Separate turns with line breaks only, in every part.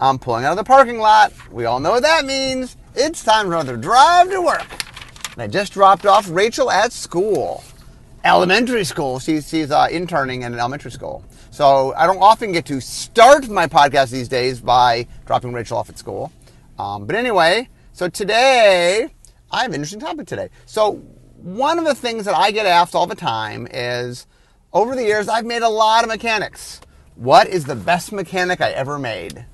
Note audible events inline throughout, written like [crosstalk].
I'm pulling out of the parking lot. We all know what that means. It's time for another drive to work. And I just dropped off Rachel at school, elementary school. She's, she's uh, interning in an elementary school. So I don't often get to start my podcast these days by dropping Rachel off at school. Um, but anyway, so today I have an interesting topic today. So one of the things that I get asked all the time is over the years, I've made a lot of mechanics. What is the best mechanic I ever made?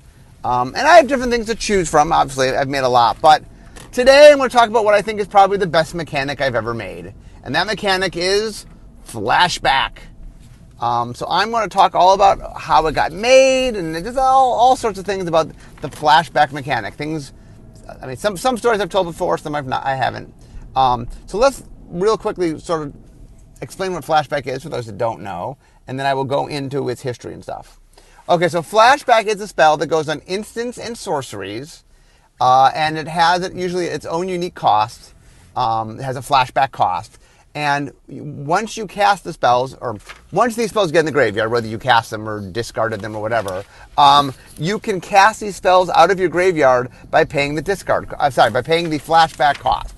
Um, and I have different things to choose from. Obviously, I've made a lot. But today I'm going to talk about what I think is probably the best mechanic I've ever made. And that mechanic is flashback. Um, so I'm going to talk all about how it got made and just all, all sorts of things about the flashback mechanic. Things, I mean, some, some stories I've told before, some I've not, I haven't. Um, so let's real quickly sort of explain what flashback is for those that don't know, and then I will go into its history and stuff. Okay, so flashback is a spell that goes on instants and sorceries, uh, and it has usually its own unique cost. Um, it has a flashback cost. And once you cast the spells, or once these spells get in the graveyard, whether you cast them or discarded them or whatever, um, you can cast these spells out of your graveyard by paying the discard. I'm sorry, by paying the flashback cost.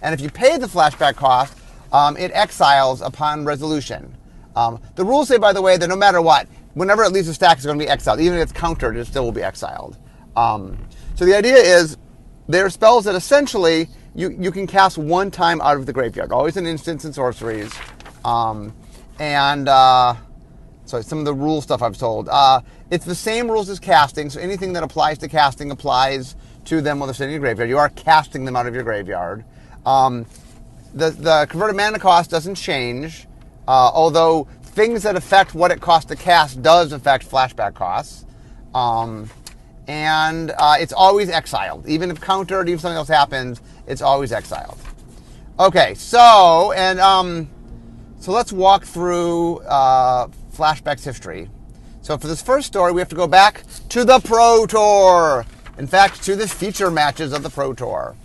And if you pay the flashback cost, um, it exiles upon resolution. Um, the rules say, by the way, that no matter what, whenever it leaves the stack, it's going to be exiled. Even if it's countered, it still will be exiled. Um, so the idea is there are spells that essentially you, you can cast one time out of the graveyard, always an instants and sorceries. Um, and uh, so some of the rule stuff I've told. Uh, it's the same rules as casting, so anything that applies to casting applies to them while they're sitting in your graveyard. You are casting them out of your graveyard. Um, the, the converted mana cost doesn't change, uh, although things that affect what it costs to cast does affect flashback costs. Um, and uh, it's always exiled. Even if countered, even if something else happens, it's always exiled. Okay, so, and um, so let's walk through uh, Flashback's history. So for this first story, we have to go back to the Pro Tour. In fact, to the feature matches of the Pro Tour.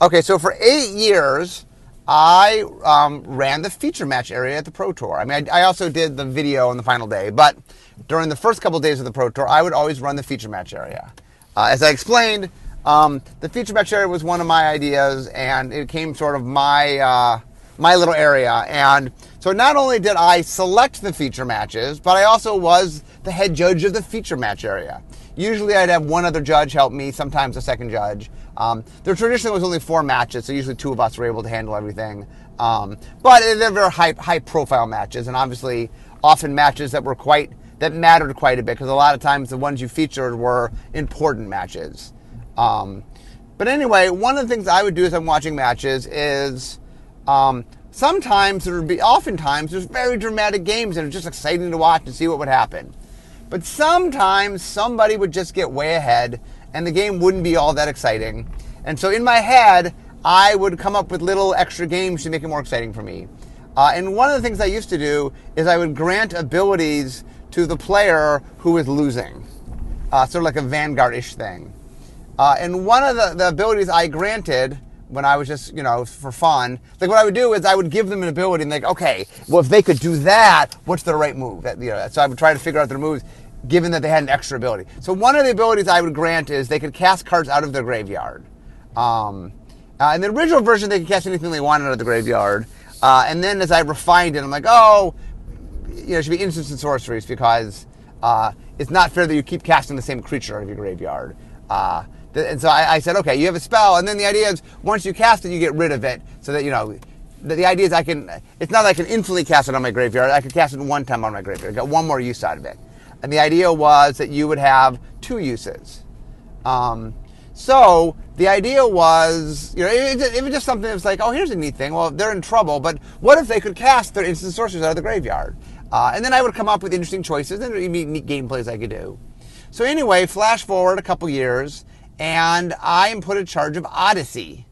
Okay, so for eight years, I um, ran the feature match area at the Pro Tour. I mean, I, I, also did the video on the final day, but during the first couple of days of the Pro Tour, I would always run the feature match area. Uh, as I explained, um, the feature match area was one of my ideas, and it came sort of my uh, my little area. And so not only did I select the feature matches, but I also was the head judge of the feature match area. Usually, I'd have one other judge help me, sometimes a second judge. Um, there traditionally was only four matches, so usually two of us were able to handle everything. Um, but they're very high, high profile matches, and obviously often matches that were quite that mattered quite a bit because a lot of times the ones you featured were important matches. Um, but anyway, one of the things I would do as I'm watching matches is um, sometimes there would be, oftentimes there's very dramatic games and it's just exciting to watch and see what would happen. But sometimes somebody would just get way ahead and the game wouldn't be all that exciting. And so in my head, I would come up with little extra games to make it more exciting for me. Uh, and one of the things I used to do is I would grant abilities to the player who was losing, uh, sort of like a Vanguard-ish thing. Uh, and one of the, the abilities I granted when I was just, you know, for fun, like what I would do is I would give them an ability and like, okay, well, if they could do that, what's the right move? That, you know, so I would try to figure out their moves given that they had an extra ability. So one of the abilities I would grant is they could cast cards out of their graveyard. Um, uh, in the original version, they could cast anything they wanted out of the graveyard. Uh, and then as I refined it, I'm like, oh, you know, it should be instants and sorceries because uh, it's not fair that you keep casting the same creature out of your graveyard. Uh, and so I, I, said, okay, you have a spell, and then the idea is once you cast it, you get rid of it, so that you know. The, the idea is I can. It's not like I can infinitely cast it on my graveyard. I could cast it one time on my graveyard. I got one more use out of it. And the idea was that you would have two uses. Um, so the idea was, you know, it, it, was just something that was like, oh, here's a neat thing. Well, they're in trouble, but what if they could cast their instant sorcerers out of the graveyard? Uh, and then I would come up with interesting choices and neat gameplays I could do. So anyway, flash forward a couple years, and I am put in charge of Odyssey.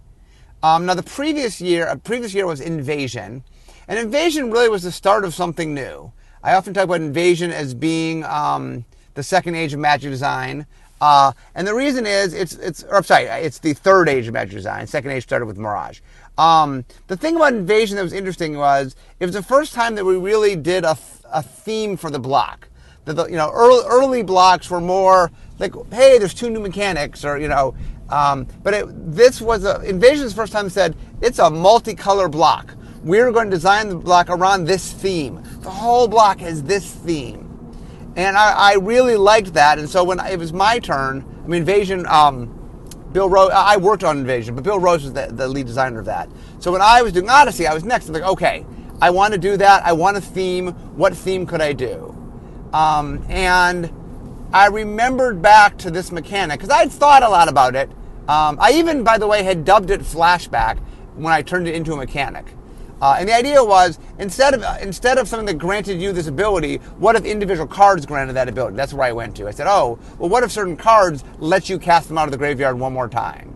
Um, now the previous year, a uh, previous year was Invasion, and Invasion really was the start of something new. I often talk about invasion as being um, the second age of magic design. Uh, and the reason is it's it's or I'm sorry, it's the third age of magic design. Second age started with Mirage. Um, the thing about invasion that was interesting was it was the first time that we really did a, a theme for the block. The the, you know early, early blocks were more like, hey, there's two new mechanics, or you know. Um, but it, this was a, Invasion's first time said it's a multicolor block. We're going to design the block around this theme. The whole block has this theme, and I, I really liked that. And so when it was my turn, I mean, Invasion. Um, Bill Rose, I worked on Invasion, but Bill Rose was the, the, lead designer of that. So when I was doing Odyssey, I was next. I'm like, okay, I want to do that. I want a theme. What theme could I do? Um, and I remembered back to this mechanic because I'd thought a lot about it. Um, I even, by the way, had dubbed it Flashback when I turned it into a mechanic. Uh, and the idea was instead of instead of something that granted you this ability, what if individual cards granted that ability? That's where I went to. I said, oh, well, what if certain cards let you cast them out of the graveyard one more time?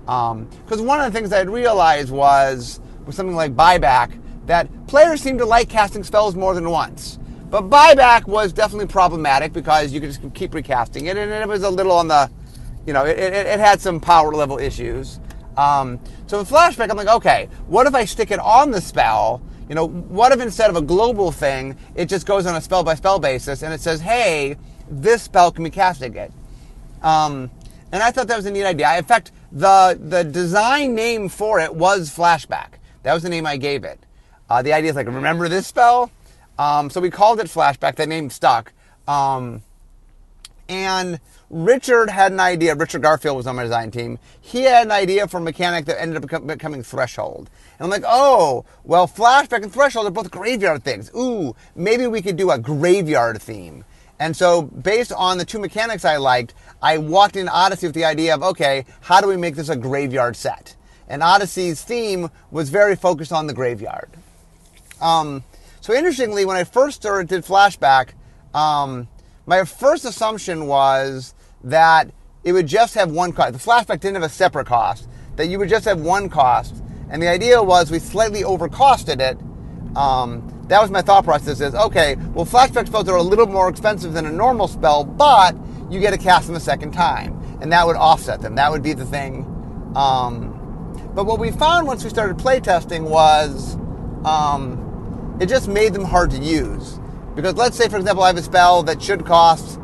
Because um, one of the things I had realized was with something like buyback that players seem to like casting spells more than once. But buyback was definitely problematic because you could just keep recasting it, and it was a little on the, you know, it, it, it had some power level issues. Um, so with flashback, I'm like, okay, what if I stick it on the spell? You know, what if instead of a global thing, it just goes on a spell by spell basis and it says, hey, this spell can be cast again. Um, and I thought that was a neat idea. In fact, the the design name for it was flashback. That was the name I gave it. Uh, the idea is like, remember this spell? Um, so we called it flashback. That name stuck. Um, and Richard had an idea. Richard Garfield was on my design team. He had an idea for a mechanic that ended up becoming Threshold. And I'm like, oh, well, Flashback and Threshold are both graveyard things. Ooh, maybe we could do a graveyard theme. And so, based on the two mechanics I liked, I walked in Odyssey with the idea of, okay, how do we make this a graveyard set? And Odyssey's theme was very focused on the graveyard. Um, so, interestingly, when I first started did Flashback, um, my first assumption was that it would just have one cost. The flashback didn't have a separate cost, that you would just have one cost. And the idea was we slightly overcosted it. Um, that was my thought process is, okay, well, flashback spells are a little more expensive than a normal spell, but you get to cast them a second time. And that would offset them. That would be the thing. Um, but what we found once we started playtesting was um, it just made them hard to use. Because let's say, for example, I have a spell that should cost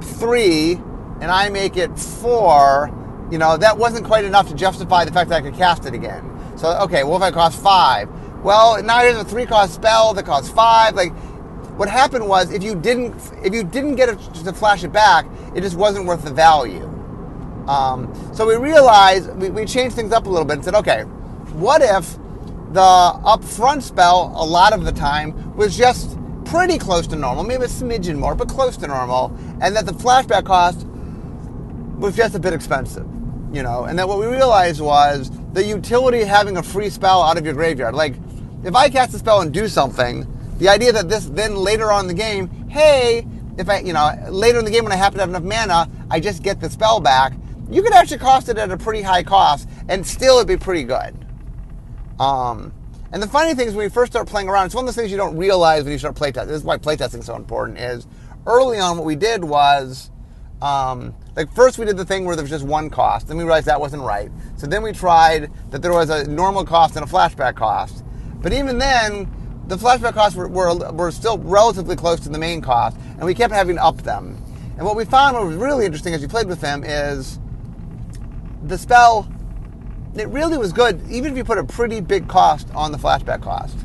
three and I make it four, you know, that wasn't quite enough to justify the fact that I could cast it again. So, okay, well, if I cost five? Well, now here's a three cost spell that costs five. Like, what happened was if you didn't if you didn't get it to flash it back, it just wasn't worth the value. Um, so we realized we, we changed things up a little bit and said, okay, what if the upfront spell a lot of the time was just pretty close to normal, maybe a smidgen more, but close to normal, and that the flashback cost was just a bit expensive, you know, and that what we realized was the utility of having a free spell out of your graveyard. Like, if I cast a spell and do something, the idea that this then later on in the game, hey, if I, you know, later in the game when I happen to have enough mana, I just get the spell back, you could actually cost it at a pretty high cost and still it'd be pretty good. Um, and the funny thing is, when you first start playing around, it's one of those things you don't realize when you start playtesting. This is why playtesting is so important. Is early on, what we did was, um, like first we did the thing where there was just one cost. Then we realized that wasn't right. So then we tried that there was a normal cost and a flashback cost. But even then, the flashback costs were, were, were still relatively close to the main cost, and we kept having to up them. And what we found, what was really interesting as you played with them, is the spell it really was good, even if you put a pretty big cost on the flashback cost.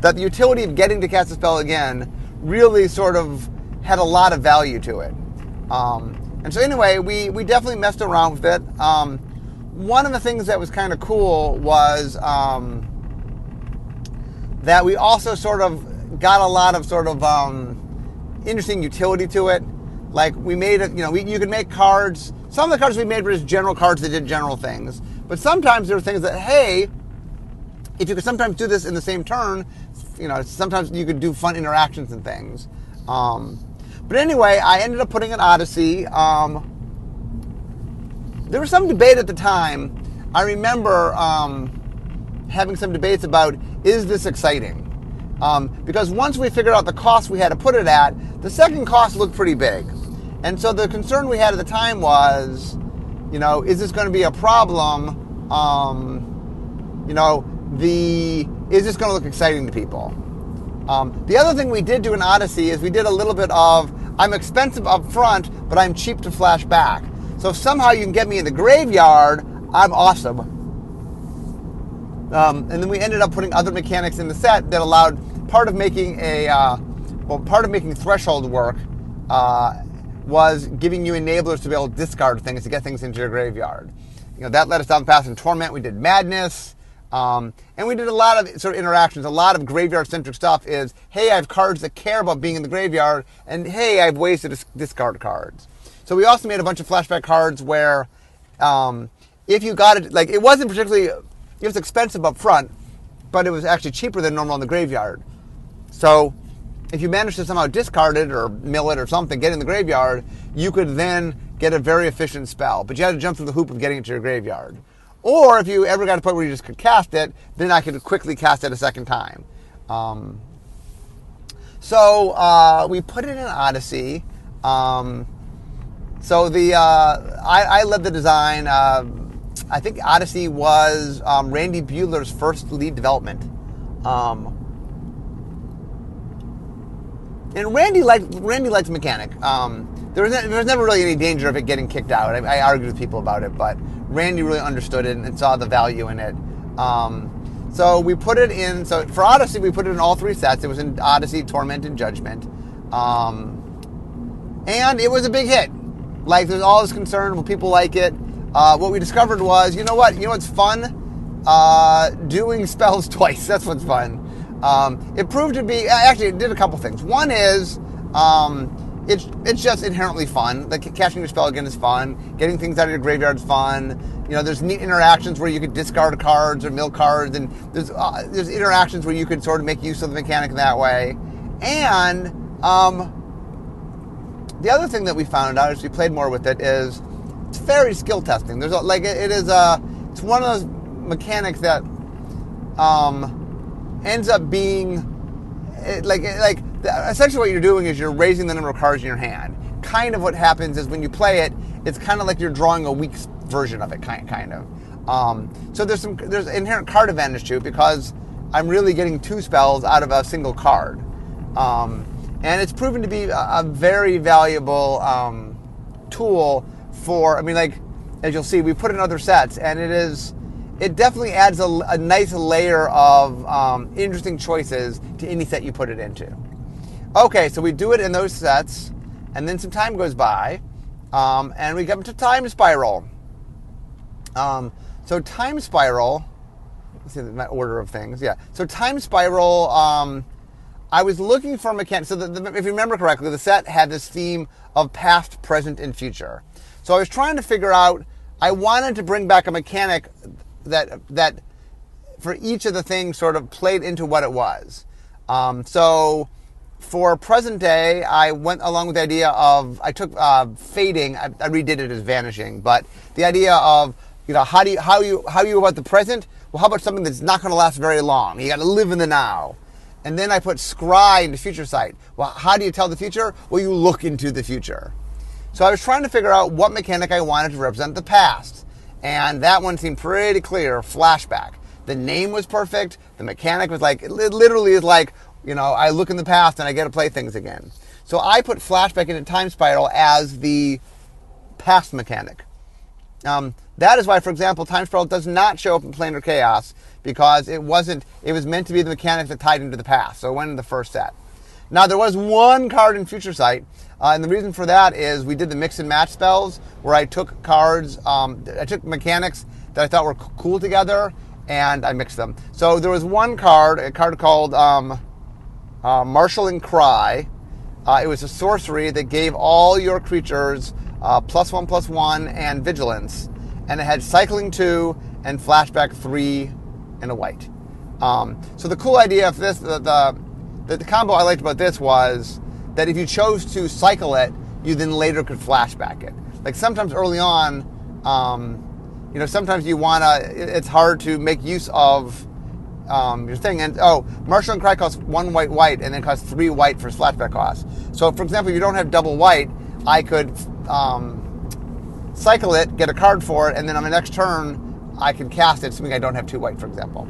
That the utility of getting to cast a spell again really sort of had a lot of value to it. Um, and so, anyway, we, we definitely messed around with it. Um, one of the things that was kind of cool was um, that we also sort of got a lot of sort of um, interesting utility to it. Like we made it, you know, we, you could make cards. Some of the cards we made were just general cards that did general things. But sometimes there are things that, hey, if you could sometimes do this in the same turn, you know, sometimes you could do fun interactions and things. Um, but anyway, I ended up putting an Odyssey. Um, there was some debate at the time. I remember um, having some debates about is this exciting? Um, because once we figured out the cost we had to put it at, the second cost looked pretty big. And so the concern we had at the time was you know, is this going to be a problem? Um, you know, the is this going to look exciting to people? Um, the other thing we did do in Odyssey is we did a little bit of I'm expensive up front, but I'm cheap to flash back. So if somehow you can get me in the graveyard, I'm awesome. Um, and then we ended up putting other mechanics in the set that allowed part of making a uh, well, part of making threshold work uh, was giving you enablers to be able to discard things to get things into your graveyard. You know that led us down the path in Torment. We did Madness. Um, and we did a lot of sort of interactions. A lot of graveyard centric stuff is, hey, I have cards that care about being in the graveyard, and hey, I have ways to dis- discard cards. So we also made a bunch of flashback cards where, um, if you got it, like it wasn't particularly, it was expensive up front, but it was actually cheaper than normal in the graveyard. So if you managed to somehow discard it or mill it or something, get in the graveyard, you could then get a very efficient spell. But you had to jump through the hoop of getting it to your graveyard. Or if you ever got to a point where you just could cast it, then I could quickly cast it a second time. Um, so uh, we put it in Odyssey. Um, so the uh, I, I, led the design. Uh, I think Odyssey was um, Randy Buehler's first lead development. Um, and Randy liked Randy liked mechanic. Um, there was, ne- there was never really any danger of it getting kicked out. I, I argued with people about it, but Randy really understood it and saw the value in it. Um, so we put it in. So for Odyssey, we put it in all three sets. It was in Odyssey, Torment, and Judgment, um, and it was a big hit. Like there's all this concern, will people like it? Uh, what we discovered was, you know what? You know what's fun? Uh, doing [laughs] spells twice. That's what's fun. Um, it proved to be actually it did a couple things. One is um, it's it's just inherently fun. Like casting your spell again is fun. Getting things out of your graveyard is fun. You know, there's neat interactions where you could discard cards or mill cards, and there's uh, there's interactions where you could sort of make use of the mechanic in that way. And um, the other thing that we found out as we played more with it is it's very skill testing. There's a, like it, it is a it's one of those mechanics that um, ends up being like like essentially what you're doing is you're raising the number of cards in your hand. Kind of what happens is when you play it, it's kind of like you're drawing a weak version of it, kind kind of. Um, so there's some there's inherent card advantage to it because I'm really getting two spells out of a single card, um, and it's proven to be a, a very valuable um, tool for. I mean, like as you'll see, we put in other sets, and it is it definitely adds a, a nice layer of um, interesting choices to any set you put it into. Okay, so we do it in those sets, and then some time goes by, um, and we come to Time Spiral. Um, so Time Spiral, let's see my order of things. Yeah, so Time Spiral. Um, I was looking for a mechanic. So the, the, if you remember correctly, the set had this theme of past, present, and future. So I was trying to figure out. I wanted to bring back a mechanic that that for each of the things sort of played into what it was. Um, so for present day, I went along with the idea of I took uh, fading. I, I, redid it as vanishing, but the idea of you know how do you how you how you about the present? Well, how about something that's not going to last very long? You got to live in the now. And then I put scry into future sight. Well, how do you tell the future? Well, you look into the future. So I was trying to figure out what mechanic I wanted to represent the past, and that one seemed pretty clear. Flashback. The name was perfect. The mechanic was like it literally is like you know, I look in the past and I get to play things again. So I put Flashback into Time Spiral as the past mechanic. Um, that is why, for example, Time Spiral does not show up in Planar Chaos because it wasn't. It was meant to be the mechanic that tied into the past, so it went in the first set. Now there was one card in Future Sight, uh, and the reason for that is we did the mix and match spells where I took cards, um, I took mechanics that I thought were cool together, and I mixed them. So there was one card, a card called um, uh, Marshaling Cry. Uh, it was a sorcery that gave all your creatures uh, plus one, plus one, and vigilance. And it had cycling two and flashback three and a white. Um, so the cool idea of this, the, the, the combo I liked about this was that if you chose to cycle it, you then later could flashback it. Like sometimes early on, um, you know, sometimes you wanna. It's hard to make use of um, your thing. And oh, Marshaling Cry costs one white white and then costs three white for flashback costs. So, for example, if you don't have double white, I could um, cycle it, get a card for it, and then on the next turn, I can cast it, assuming I don't have two white, for example.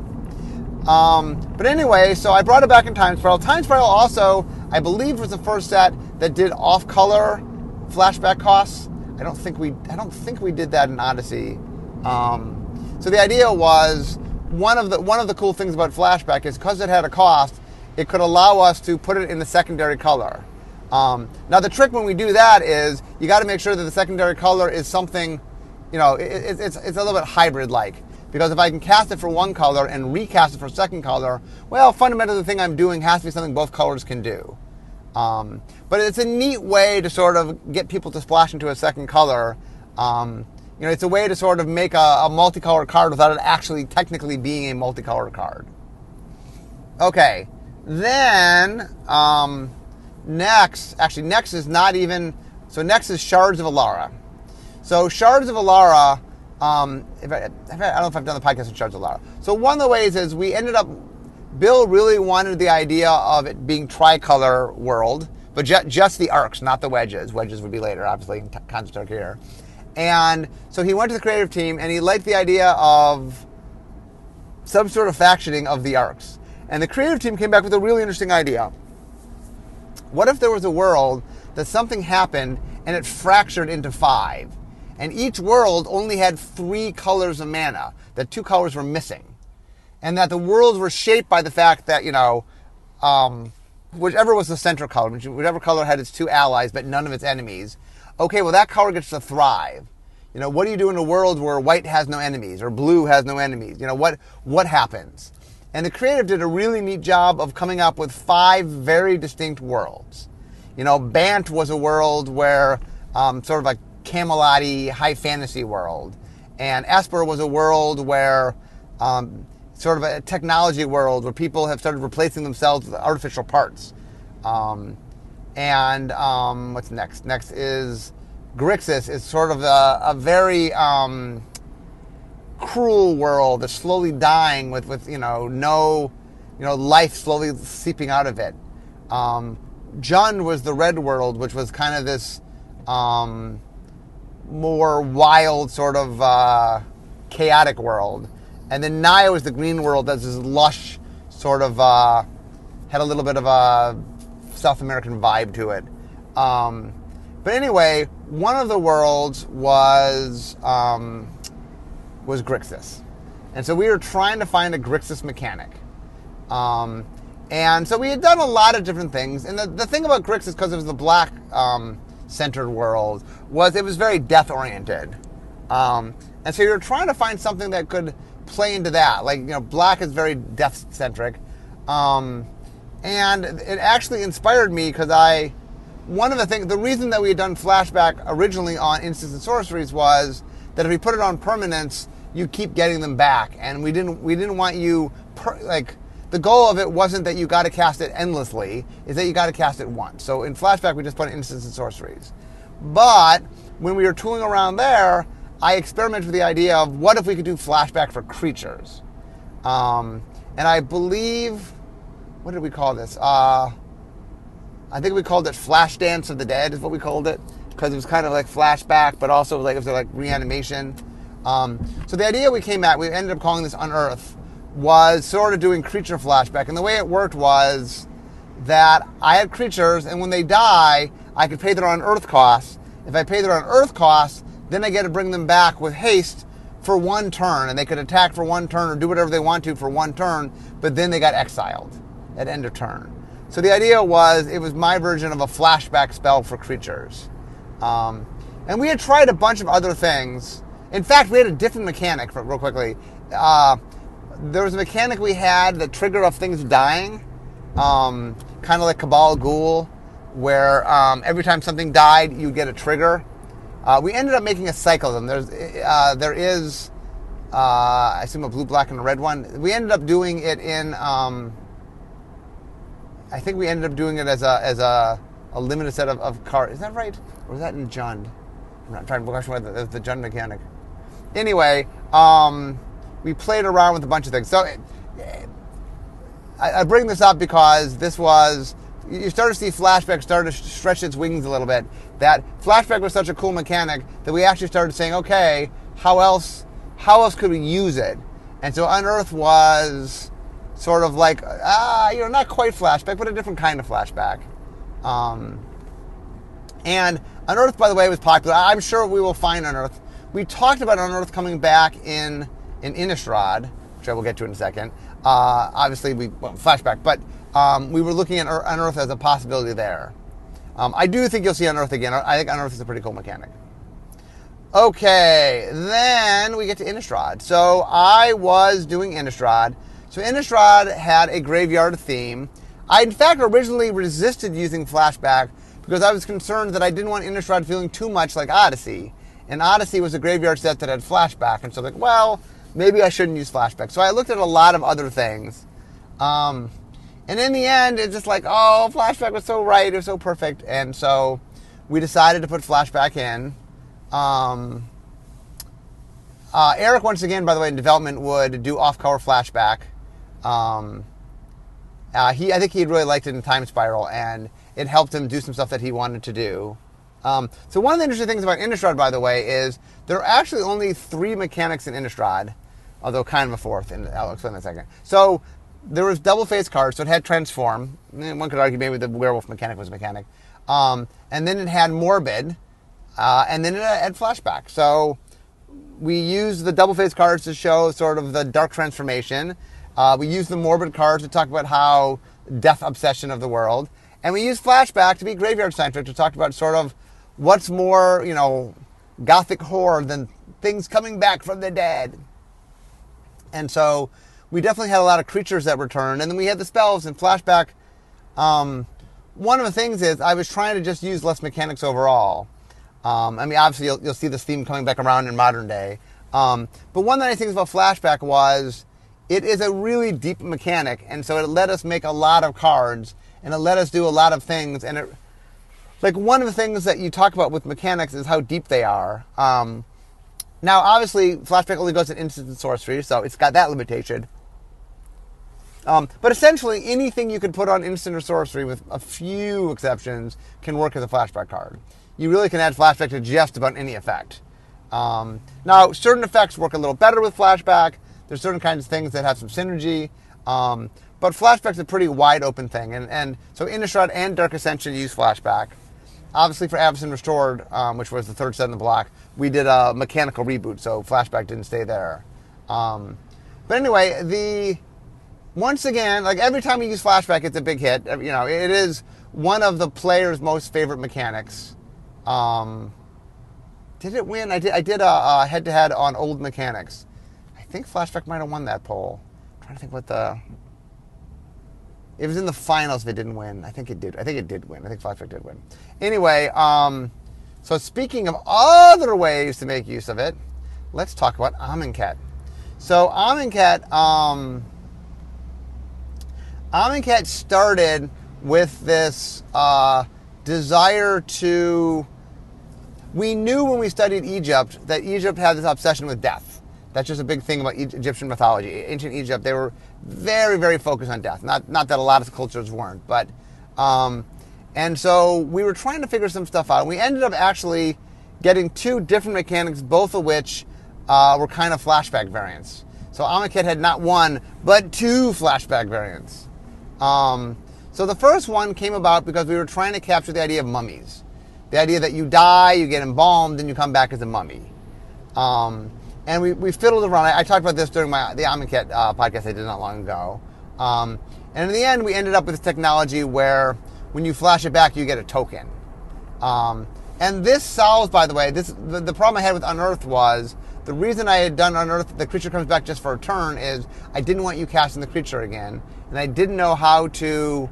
Um, but anyway, so I brought it back in Time Spiral. Time Spiral also, I believe, was the first set that did off-color flashback costs. I don't think we I don't think we did that in Odyssey. Um, so the idea was one of the one of the cool things about flashback is because it had a cost, it could allow us to put it in the secondary color. Um, now the trick when we do that is you got to make sure that the secondary color is something, you know, it, it, it's it's a little bit hybrid like. Because if I can cast it for one color and recast it for a second color, well, fundamentally the thing I'm doing has to be something both colors can do. Um, but it's a neat way to sort of get people to splash into a second color. Um, you know, it's a way to sort of make a, a multicolored card without it actually technically being a multicolored card. Okay, then um, next, actually next is not even, so next is Shards of Alara. So Shards of Alara um, if I, if I, I, don't know if I've done the podcast with of Alara. So one of the ways is we ended up. Bill really wanted the idea of it being tricolor world, but ju- just the arcs, not the wedges. Wedges would be later, obviously, in Khans of Tarkir. And so he went to the creative team and he liked the idea of some sort of factioning of the arcs. And the creative team came back with a really interesting idea. What if there was a world that something happened and it fractured into five? And each world only had three colors of mana, that two colors were missing. And that the worlds were shaped by the fact that, you know, um, whichever was the central color, whichever color had its two allies but none of its enemies, okay, well, that color gets to thrive. You know, what do you do in a world where white has no enemies or blue has no enemies? You know, what, what happens? And the creative did a really neat job of coming up with five very distinct worlds. You know, Bant was a world where um, sort of like camelot high fantasy world. And Esper was a world where, um, sort of a technology world where people have started replacing themselves with artificial parts. Um, and um, what's next? Next is Grixis is sort of a, a very um, cruel world that's slowly dying with, with you know no you know life slowly seeping out of it. Um, Jund was the red world, which was kind of this um, more wild, sort of uh, chaotic world. And then Naya was the green world that's this lush, sort of, uh, had a little bit of a South American vibe to it. Um, but anyway, one of the worlds was um, was Grixis, and so we were trying to find a Grixis mechanic. Um, and so we had done a lot of different things. And the, the thing about Grixis, because it was the black um, centered world was it was very death oriented. Um, and so you're trying to find something that could play into that. Like, you know, black is very death centric. Um, and it actually inspired me because I, one of the things, the reason that we had done flashback originally on instants and sorceries was that if we put it on permanents, you keep getting them back. And we didn't, we didn't want you, per, like, the goal of it wasn't that you got to cast it endlessly, is that you got to cast it once. So in Flashback, we just put instants and sorceries. But when we were tooling around there, I experimented with the idea of what if we could do Flashback for creatures. Um, and I believe, what did we call this? Uh, I think we called it Flash Dance of the Dead, is what we called it, because it was kind of like flashback, but also like it was like reanimation. Um, so the idea we came at, we ended up calling this Unearth was sort of doing creature flashback. And the way it worked was that I had creatures, and when they die, I could pay their unearth costs. If I pay their unearth costs, then I get to bring them back with haste for one turn, and they could attack for one turn or do whatever they want to for one turn, but then they got exiled at end of turn. So the idea was it was my version of a flashback spell for creatures. Um, and we had tried a bunch of other things. In fact, we had a different mechanic, real quickly. Uh, there was a mechanic we had that triggered off things dying, um, kind of like Cabal Ghoul, where um, every time something died, you get a trigger. Uh, we ended up making a cycle of them. There's, uh, there is, uh, I assume a blue, black, and a red one. We ended up doing it in, um, I think we ended up doing it as a as a, a limited set of, of cards. Is that right? Or is that in Jund? I'm not trying to question whether the, the Jund mechanic. Anyway, um, we played around with a bunch of things. So I, bring this up because this was you start to see flashback start to stretch its wings a little bit. That flashback was such a cool mechanic that we actually started saying, okay, how else how else could we use it? And so Unearth was sort of like ah, you know, not quite flashback, but a different kind of flashback. Um, and Unearth, by the way, was popular. I'm sure we will find Unearth. We talked about Unearth coming back in in Innistrad, which I will get to in a second. Uh, obviously, we well, flashback, but um, we were looking at Unearth as a possibility there. Um, I do think you'll see Unearth again. I think Unearth is a pretty cool mechanic. Okay, then we get to Innistrad. So I was doing Innistrad. So Innistrad had a graveyard theme. I, in fact, originally resisted using flashback because I was concerned that I didn't want Innistrad feeling too much like Odyssey. And Odyssey was a graveyard set that had flashback, and so like, well, maybe I shouldn't use flashback. So I looked at a lot of other things. Um, and in the end, it's just like, oh, flashback was so right, it was so perfect. And so we decided to put flashback in. Um, uh, Erik, once again, by the way, in development, would do off-color flashback. Um, uh, he, I think he really liked it in Time Spiral, and it helped him do some stuff that he wanted to do. Um, so one of the interesting things about Innistrad, by the way, is there are actually only three mechanics in Innistrad, although kind of a fourth, and I'll explain in a second. So there was double face cards, so it had transform. One could argue maybe the werewolf mechanic was mechanic, um, and then it had morbid, uh, and then it had flashback. So we used the double face cards to show sort of the dark transformation. Uh, we used the morbid cards to talk about how death obsession of the world, and we used flashback to be graveyard centric to talk about sort of what's more, you know, gothic horror than things coming back from the dead. And so we definitely had a lot of creatures that returned, and then we had the spells and flashback. Um, one of the things is I was trying to just use less mechanics overall. Um, I mean, obviously you'll, you'll, see this theme coming back around in modern day. Um, but one that I think about flashback was it is a really deep mechanic, and so it let us make a lot of cards, and it let us do a lot of things, and it like one of the things that you talk about with mechanics is how deep they are. Um, now, obviously, flashback only goes to instant and sorcery, so it's got that limitation. Um, but essentially, anything you can put on instant or sorcery, with a few exceptions, can work as a flashback card. You really can add flashback to just about any effect. Um, now, certain effects work a little better with flashback. There's certain kinds of things that have some synergy. Um, but flashback's a pretty wide open thing. And, and so Innistrad and Dark Ascension use flashback. Obviously, for Avacyn Restored, um, which was the third set in the block, we did a mechanical reboot, so flashback didn't stay there. Um, but anyway, the once again, like every time we use flashback, it's a big hit. You know, it is one of the player's most favorite mechanics. Um, did it win? I did. I did a head-to-head on old mechanics. I think flashback might have won that poll. I'm trying to think what the. It was in the finals. If it didn't win, I think it did. I think it did win. I think flashback did win. Anyway, um, so speaking of other ways to make use of it, let's talk about Amonkhet. So Amonkhet. Um, Amonkhet started with this uh, desire to. We knew when we studied Egypt that Egypt had this obsession with death. That's just a big thing about Egyptian mythology. Ancient Egypt, they were very, very focused on death. Not, not that a lot of cultures weren't, but. Um, and so we were trying to figure some stuff out. We ended up actually getting two different mechanics, both of which uh, were kind of flashback variants. So Amonkhet had not one, but two flashback variants. Um, so the first one came about because we were trying to capture the idea of mummies. The idea that you die, you get embalmed, and you come back as a mummy. Um, and we, we fiddled around. I, I, talked about this during my the Amonkhet uh, podcast I did not long ago. Um, and in the end, we ended up with this technology where when you flash it back, you get a token. Um, and this solves, by the way, this the, the, problem I had with Unearth was the reason I had done Unearth, the creature comes back just for a turn, is I didn't want you casting the creature again and I didn't know how to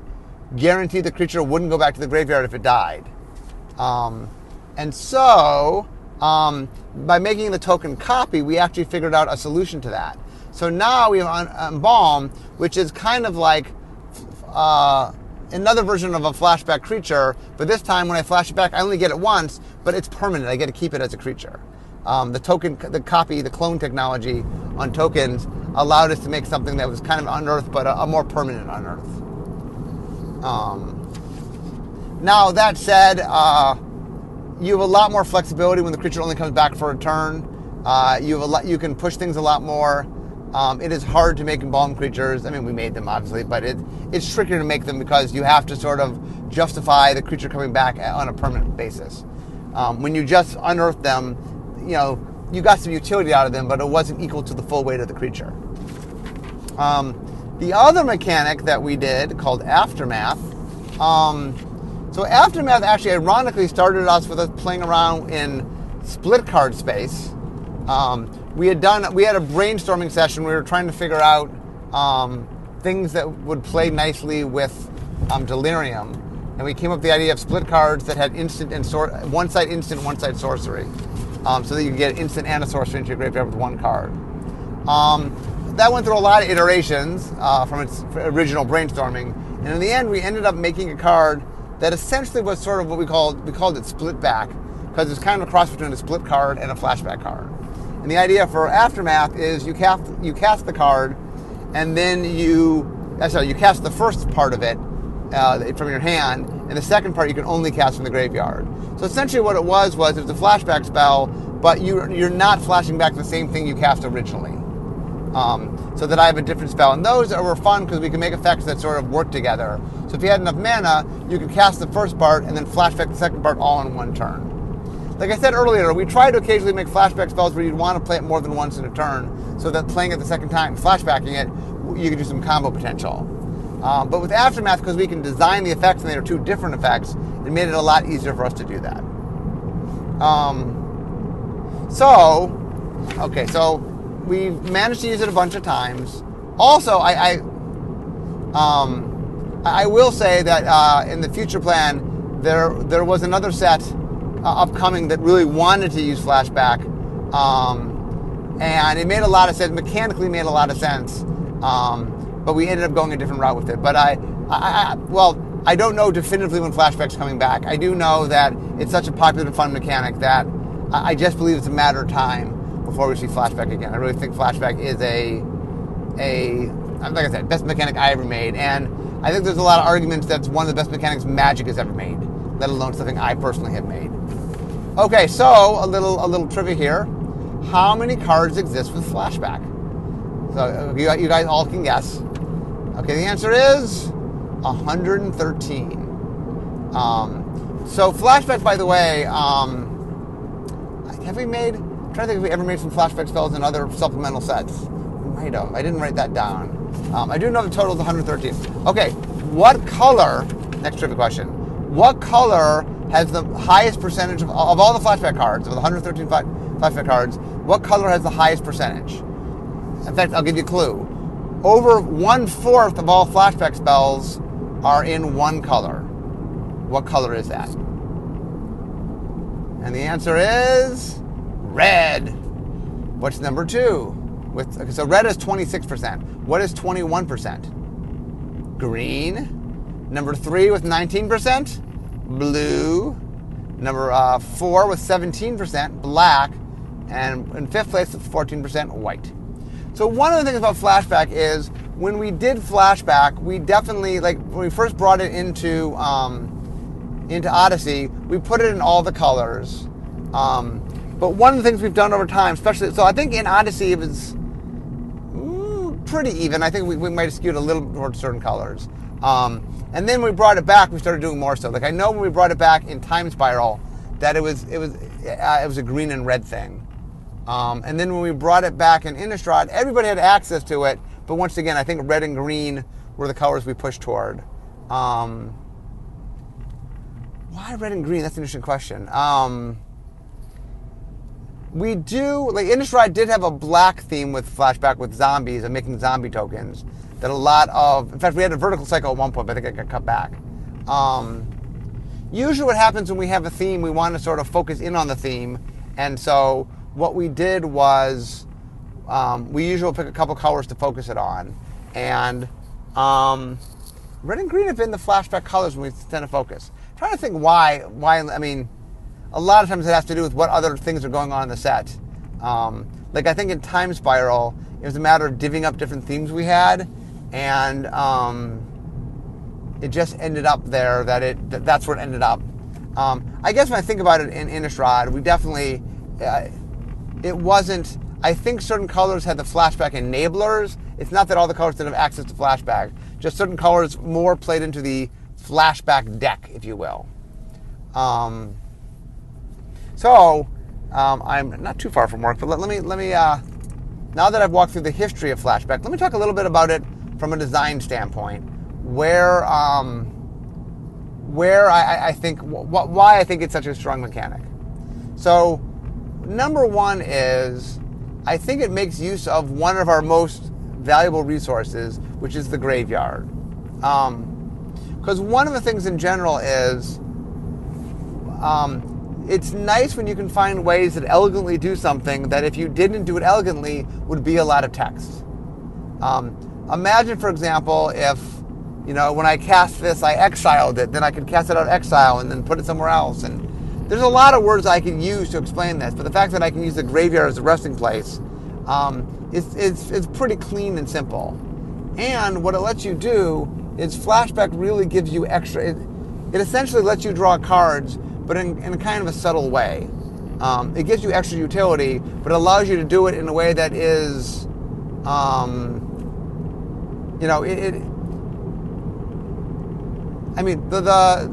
guarantee the creature wouldn't go back to the graveyard if it died. Um, and so, um, by making the token copy, we actually figured out a solution to that. So now we have Embalm, which is kind of like uh, another version of a flashback creature, but this time when I flash it back, I only get it once, but it's permanent. I get to keep it as a creature. Um, the token, the copy, the clone technology on tokens allowed us to make something that was kind of unearthed, but a, a more permanent unearth. Um, now that said, uh, you have a lot more flexibility when the creature only comes back for a turn. Uh, you have a lot, you can push things a lot more. Um, it is hard to make embalmed creatures. I mean, we made them obviously, but it, it's trickier to make them because you have to sort of justify the creature coming back on a permanent basis. Um, when you just unearth them, you know, you got some utility out of them, but it wasn't equal to the full weight of the creature. Um, the other mechanic that we did called Aftermath. Um, so Aftermath actually ironically started us with us playing around in split card space. Um, we had done we had a brainstorming session. We were trying to figure out um, things that would play nicely with um, Delirium, and we came up with the idea of split cards that had instant and sor- one side instant, one side sorcery, um, so that you could get instant and a sorcery into your graveyard with one card. Um, that went through a lot of iterations uh, from its original brainstorming, and in the end, we ended up making a card that essentially was sort of what we called we called it split back because it's kind of a cross between a split card and a flashback card. And the idea for aftermath is you cast you cast the card, and then you uh, sorry you cast the first part of it uh, from your hand, and the second part you can only cast from the graveyard. So essentially, what it was was it was a flashback spell, but you you're not flashing back the same thing you cast originally. Um, so that I have a different spell, and those were fun because we can make effects that sort of work together. So if you had enough mana, you could cast the first part and then flashback the second part all in one turn. Like I said earlier, we try to occasionally make flashback spells where you'd want to play it more than once in a turn, so that playing it the second time, flashbacking it, you can do some combo potential. Um, but with Aftermath, because we can design the effects and they are two different effects, it made it a lot easier for us to do that. Um, so, okay, so we managed to use it a bunch of times. Also, I, I, um, I will say that uh, in the future plan, there there was another set uh, upcoming that really wanted to use flashback, um, and it made a lot of sense. Mechanically, made a lot of sense, um, but we ended up going a different route with it. But I, I, I, well, I don't know definitively when flashback's coming back. I do know that it's such a popular and fun mechanic that I just believe it's a matter of time before we see flashback again. I really think flashback is a a like I said, best mechanic I ever made, and I think there's a lot of arguments that's one of the best mechanics Magic has ever made, let alone something I personally have made. Okay, so a little a little trivia here. How many cards exist with flashback? So uh, you, you guys all can guess. Okay, the answer is 113. Um, so flashback, by the way, um, have we made? Trying to think if we ever made some flashback spells in other supplemental sets. Might have. I didn't write that down. Um, I do know the total is 113. Okay, what color? Next trivia question. What color has the highest percentage of, of all the flashback cards, of the 113 flashback cards, what color has the highest percentage? In fact, I'll give you a clue. Over one fourth of all flashback spells are in one color. What color is that? And the answer is red. What's number two? With okay, so red is 26%. What is 21%? Green. Number three with 19% blue. Number uh, four with 17% black. And in fifth place with 14% white. So one of the things about flashback is when we did flashback, we definitely like when we first brought it into um, into Odyssey, we put it in all the colors. Um, but one of the things we've done over time, especially so, I think in Odyssey it was pretty even. I think we, we might have skewed a little towards certain colors. Um, and then we brought it back, we started doing more so. Like I know when we brought it back in Time Spiral, that it was it was uh, it was a green and red thing. Um, and then when we brought it back in Innistrad, everybody had access to it. But once again, I think red and green were the colors we pushed toward. Um, why red and green? That's an interesting question. Um, we do like Innistrad did have a black theme with flashback with zombies and making zombie tokens that a lot of, in fact, we had a vertical cycle at one point, but I think it got cut back. Um, usually, what happens when we have a theme, we want to sort of focus in on the theme, and so what we did was um, we usually pick a couple colors to focus it on, and um, red and green have been the flashback colors when we tend to focus. I'm trying to think why. Why? I mean, a lot of times it has to do with what other things are going on in the set. Um, like I think in Time Spiral, it was a matter of divvying up different themes we had, and um, it just ended up there that it that that's where it ended up. Um, I guess when I think about it in Innistrad, we definitely uh, it wasn't. I think certain colors had the flashback enablers. It's not that all the colors didn't have access to flashback, just certain colors more played into the flashback deck, if you will. Um, so um, I'm not too far from work, but let, let me let me uh, now that I've walked through the history of flashback, let me talk a little bit about it from a design standpoint, where um, where I, I think wh- why I think it's such a strong mechanic. So number one is I think it makes use of one of our most valuable resources, which is the graveyard. Because um, one of the things in general is um, it's nice when you can find ways that elegantly do something that if you didn't do it elegantly would be a lot of text. Um, imagine, for example, if you know when I cast this, I exiled it, then I could cast it out exile and then put it somewhere else. And there's a lot of words I can use to explain this, but the fact that I can use the graveyard as a resting place um, is, is, is pretty clean and simple. And what it lets you do is flashback really gives you extra. It, it essentially lets you draw cards, but in, in kind of a subtle way. Um, it gives you extra utility, but it allows you to do it in a way that is, um, you know, it, it. I mean, the the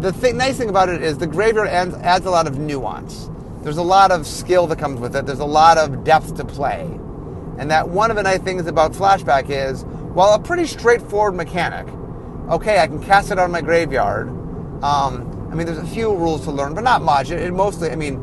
the thing, nice thing about it is the graveyard adds, adds a lot of nuance. There's a lot of skill that comes with it. There's a lot of depth to play, and that one of the nice things about flashback is, while a pretty straightforward mechanic, okay, I can cast it on my graveyard. Um, I mean, there's a few rules to learn, but not much. It, it, mostly, I mean,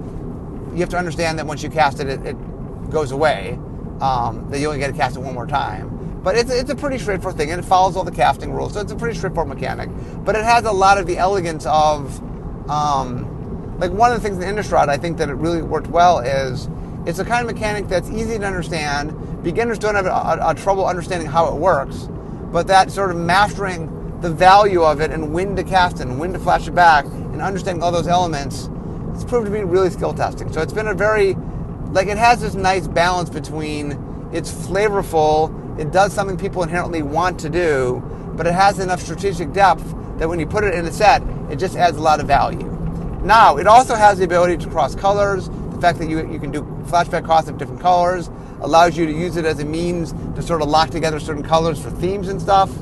you have to understand that once you cast it, it, it goes away. Um, that you only get to cast it one more time. But it's, it's a pretty straightforward thing, and it follows all the casting rules, so it's a pretty straightforward mechanic. But it has a lot of the elegance of, um, like one of the things in Innistrad I think that it really worked well is it's a kind of mechanic that's easy to understand. Beginners don't have a, a, a trouble understanding how it works, but that sort of mastering the value of it and when to cast it and when to flash it back and understanding all those elements, it's proved to be really skill testing. So it's been a very, like it has this nice balance between it's flavorful it does something people inherently want to do, but it has enough strategic depth that when you put it in a set, it just adds a lot of value. Now, it also has the ability to cross colors. The fact that you, you can do flashback costs of different colors allows you to use it as a means to sort of lock together certain colors for themes and stuff.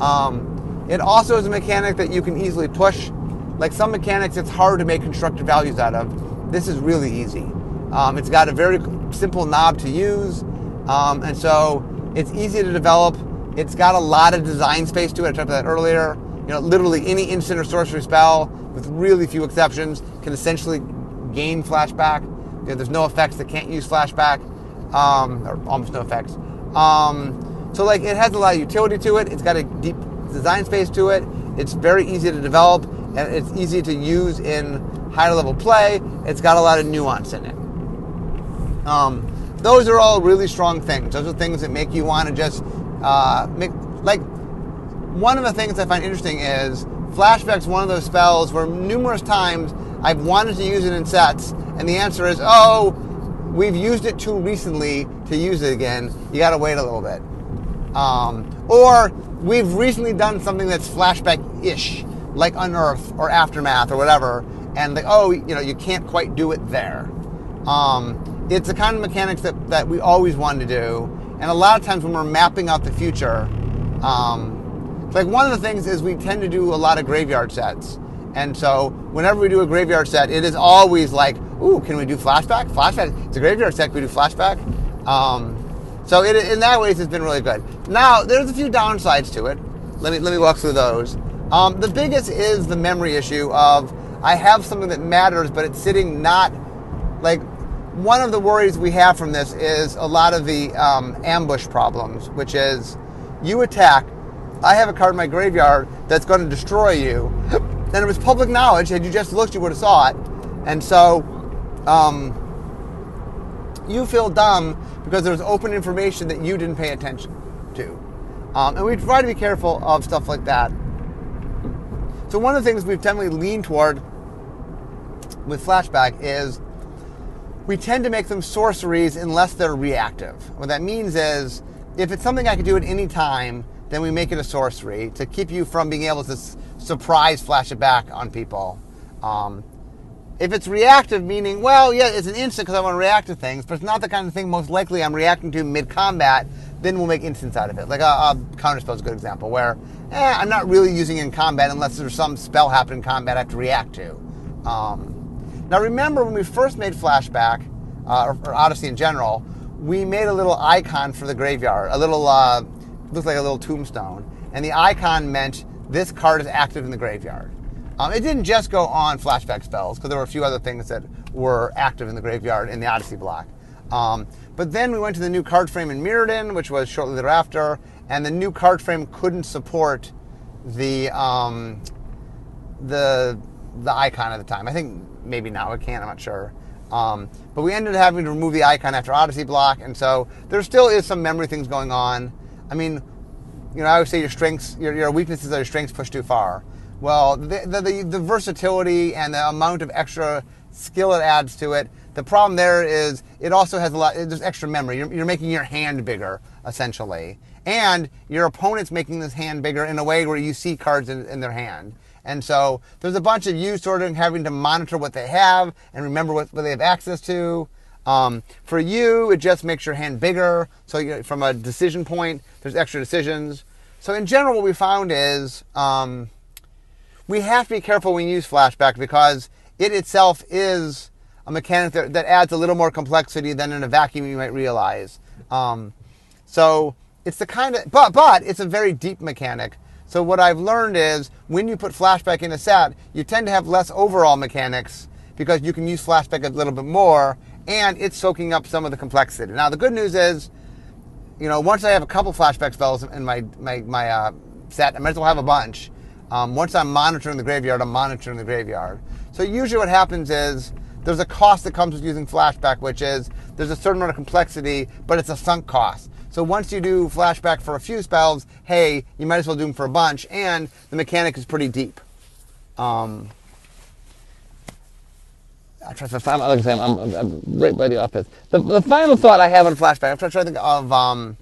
Um, it also is a mechanic that you can easily push. Like some mechanics, it's hard to make constructed values out of. This is really easy. Um, it's got a very simple knob to use, um, and so it's easy to develop. It's got a lot of design space to it. I talked about that earlier. You know, literally any instant or sorcery spell, with really few exceptions, can essentially gain flashback. You know, there's no effects that can't use flashback, um, or almost no effects. Um, so like it has a lot of utility to it. It's got a deep design space to it. It's very easy to develop and it's easy to use in higher level play. It's got a lot of nuance in it. Um, those are all really strong things. Those are things that make you want to just uh, make like one of the things I find interesting is flashback's one of those spells where numerous times I've wanted to use it in sets, and the answer is, oh, we've used it too recently to use it again. You got to wait a little bit. Um, or we've recently done something that's flashback-ish, like Unearth or Aftermath or whatever, and like, oh, you know, you can't quite do it there. Um, it's the kind of mechanics that, that we always wanted to do. And a lot of times when we're mapping out the future, um, like one of the things is we tend to do a lot of graveyard sets. And so whenever we do a graveyard set, it is always like, ooh, can we do flashback? Flashback? It's a graveyard set. Can we do flashback? Um, so it, in that way, it's been really good. Now, there's a few downsides to it. Let me, let me walk through those. Um, the biggest is the memory issue of I have something that matters, but it's sitting not like one of the worries we have from this is a lot of the um, ambush problems, which is you attack. I have a card in my graveyard that's going to destroy you. [laughs] and it was public knowledge. Had you just looked, you would have saw it. And so um, you feel dumb because there's open information that you didn't pay attention to. Um, and we try to be careful of stuff like that. So one of the things we've definitely leaned toward with Flashback is we tend to make them sorceries unless they're reactive. What that means is, if it's something I could do at any time, then we make it a sorcery to keep you from being able to s- surprise flash it back on people. Um, If it's reactive, meaning, well, yeah, it's an instant because I want to react to things, but it's not the kind of thing most likely I'm reacting to mid combat, then we'll make instants out of it. Like a, a counterspell is a good example where eh, I'm not really using it in combat unless there's some spell happening in combat I have to react to. Um, now, remember when we first made Flashback, uh, or, or, Odyssey in general, we made a little icon for the graveyard, a little, uh, looks like a little tombstone. And the icon meant this card is active in the graveyard. Um, it didn't just go on flashback spells because there were a few other things that were active in the graveyard in the Odyssey block. Um, but then we went to the new card frame in Mirrodin, which was shortly thereafter, and the new card frame couldn't support the um, the the icon at the time. I think maybe now it can. I'm not sure. Um, but we ended up having to remove the icon after Odyssey block, and so there still is some memory things going on. I mean, you know, I would say your strengths, your, your weaknesses are your strengths push too far. Well, the, the, the, the versatility and the amount of extra skill it adds to it. The problem there is it also has a lot. There's extra memory. You're, you're making your hand bigger essentially, and your opponent's making this hand bigger in a way where you see cards in, in their hand. And so there's a bunch of you sort of having to monitor what they have and remember what, what they have access to. Um, for you, it just makes your hand bigger. So you, from a decision point, there's extra decisions. So in general, what we found is um, we have to be careful when we use flashback because it itself is a mechanic that, that adds a little more complexity than in a vacuum you might realize. Um, so it's the kind of, but, but it's a very deep mechanic. So what I've learned is when you put flashback in a set, you tend to have less overall mechanics because you can use flashback a little bit more and it's soaking up some of the complexity. Now the good news is, you know, once I have a couple flashback spells in my, my, my uh, set, I might as well have a bunch um, once I'm monitoring the graveyard, I'm monitoring the graveyard. So usually what happens is there's a cost that comes with using flashback, which is there's a certain amount of complexity, but it's a sunk cost. So once you do flashback for a few spells, hey, you might as well do them for a bunch, and the mechanic is pretty deep. Um, I try to find, like I say, I'm, I'm, I'm, right by the office. The, the final thought I have on flashback, I'm trying to think of um,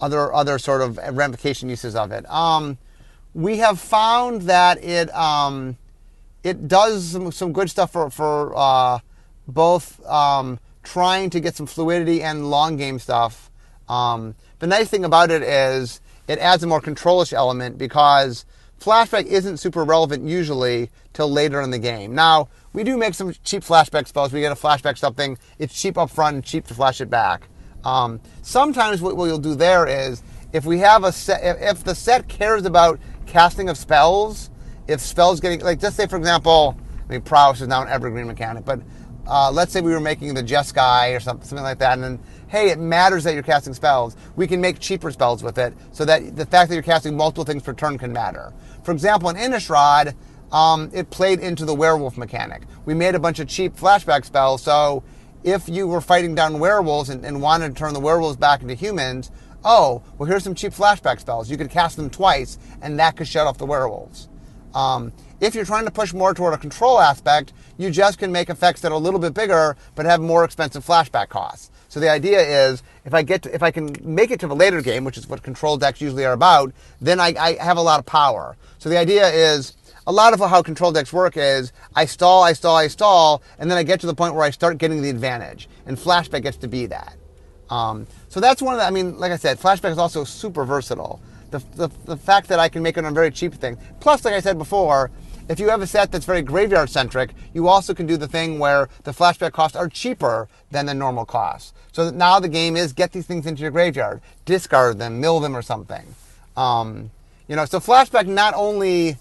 other other sort of ramification uses of it. Um, we have found that it um, it does some, some good stuff for for uh, both um, trying to get some fluidity and long game stuff. Um, the nice thing about it is it adds a more controlish element because flashback isn't super relevant usually till later in the game. Now we do make some cheap flashback spells. We get a flashback something. It's cheap up front and cheap to flash it back. Um, sometimes what you'll do there is if we have a set, if the set cares about casting of spells, if spells getting like just say for example, I mean prowess is now an evergreen mechanic, but uh, let's say we were making the Jeskai or something, something like that, and then hey, it matters that you're casting spells. We can make cheaper spells with it, so that the fact that you're casting multiple things per turn can matter. For example, in Innistrad, um, it played into the werewolf mechanic. We made a bunch of cheap flashback spells, so if you were fighting down werewolves and, and wanted to turn the werewolves back into humans, oh, well, here's some cheap flashback spells. You could cast them twice, and that could shut off the werewolves. Um, if you're trying to push more toward a control aspect, you just can make effects that are a little bit bigger but have more expensive flashback costs. So the idea is, if I get, to, if I can make it to the later game, which is what control decks usually are about, then I, I have a lot of power. So the idea is, a lot of how control decks work is I stall, I stall, I stall, and then I get to the point where I start getting the advantage. And Flashback gets to be that. Um, so that's one of the, I mean, like I said, Flashback is also super versatile. The, the, the fact that I can make it on very cheap thing. Plus, like I said before, if you have a set that's very graveyard centric, you also can do the thing where the flashback costs are cheaper than the normal costs. So now the game is get these things into your graveyard, discard them, mill them or something. Um, you know, so flashback not only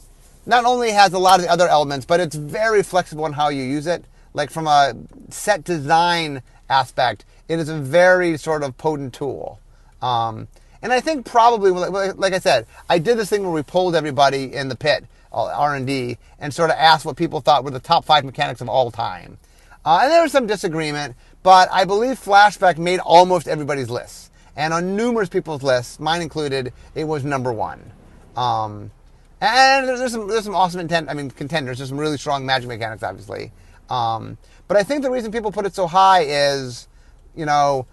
not only has a lot of the other elements, but it's very flexible in how you use it. Like from a set design aspect, it is a very sort of potent tool. Um, and I think probably, like I said, I did this thing where we polled everybody in the pit, uh, R&D, and sort of asked what people thought were the top five mechanics of all time. Uh, and there was some disagreement, but I believe Flashback made almost everybody's list. And on numerous people's lists, mine included, it was number one. Um, and there's some, there's some awesome intent, I mean, contenders. There's some really strong magic mechanics, obviously. Um, but I think the reason people put it so high is you know,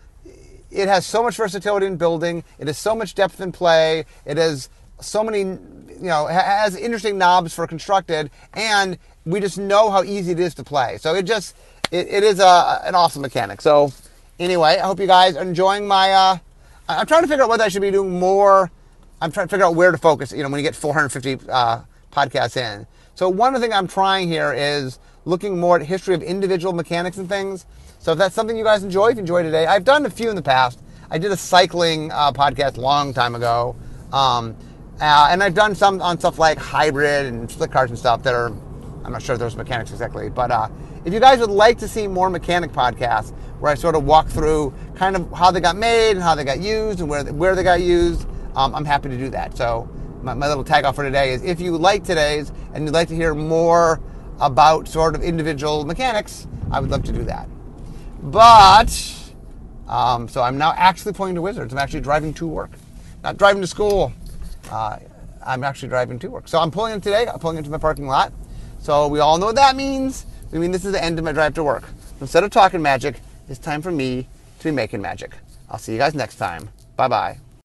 it has so much versatility in building. It has so much depth in play. It has so many, you know, has interesting knobs for constructed, and we just know how easy it is to play. So it just it, it is a, an awesome mechanic. So anyway, I hope you guys are enjoying my. Uh, I'm trying to figure out whether I should be doing more. I'm trying to figure out where to focus. You know, when you get 450 uh, podcasts in. So one of the things I'm trying here is looking more at history of individual mechanics and things. So if that's something you guys enjoy, if you enjoy today, I've done a few in the past. I did a cycling uh, podcast a long time ago. Um, uh, and I've done some on stuff like hybrid and split cards and stuff that are, I'm not sure those mechanics exactly, but uh, if you guys would like to see more mechanic podcasts where I sort of walk through kind of how they got made and how they got used and where, where they got used, um, I'm happy to do that. So my, my little tag off for today is if you like today's and you'd like to hear more about sort of individual mechanics, I would love to do that. But, um, so I'm now actually pulling to Wizards. I'm actually driving to work, not driving to school. Uh, I'm actually driving to work. So I'm pulling in today. I'm pulling into my parking lot. So we all know what that means. I mean, this is the end of my drive to work. Instead of talking magic, it's time for me to be making magic. I'll see you guys next time. Bye bye.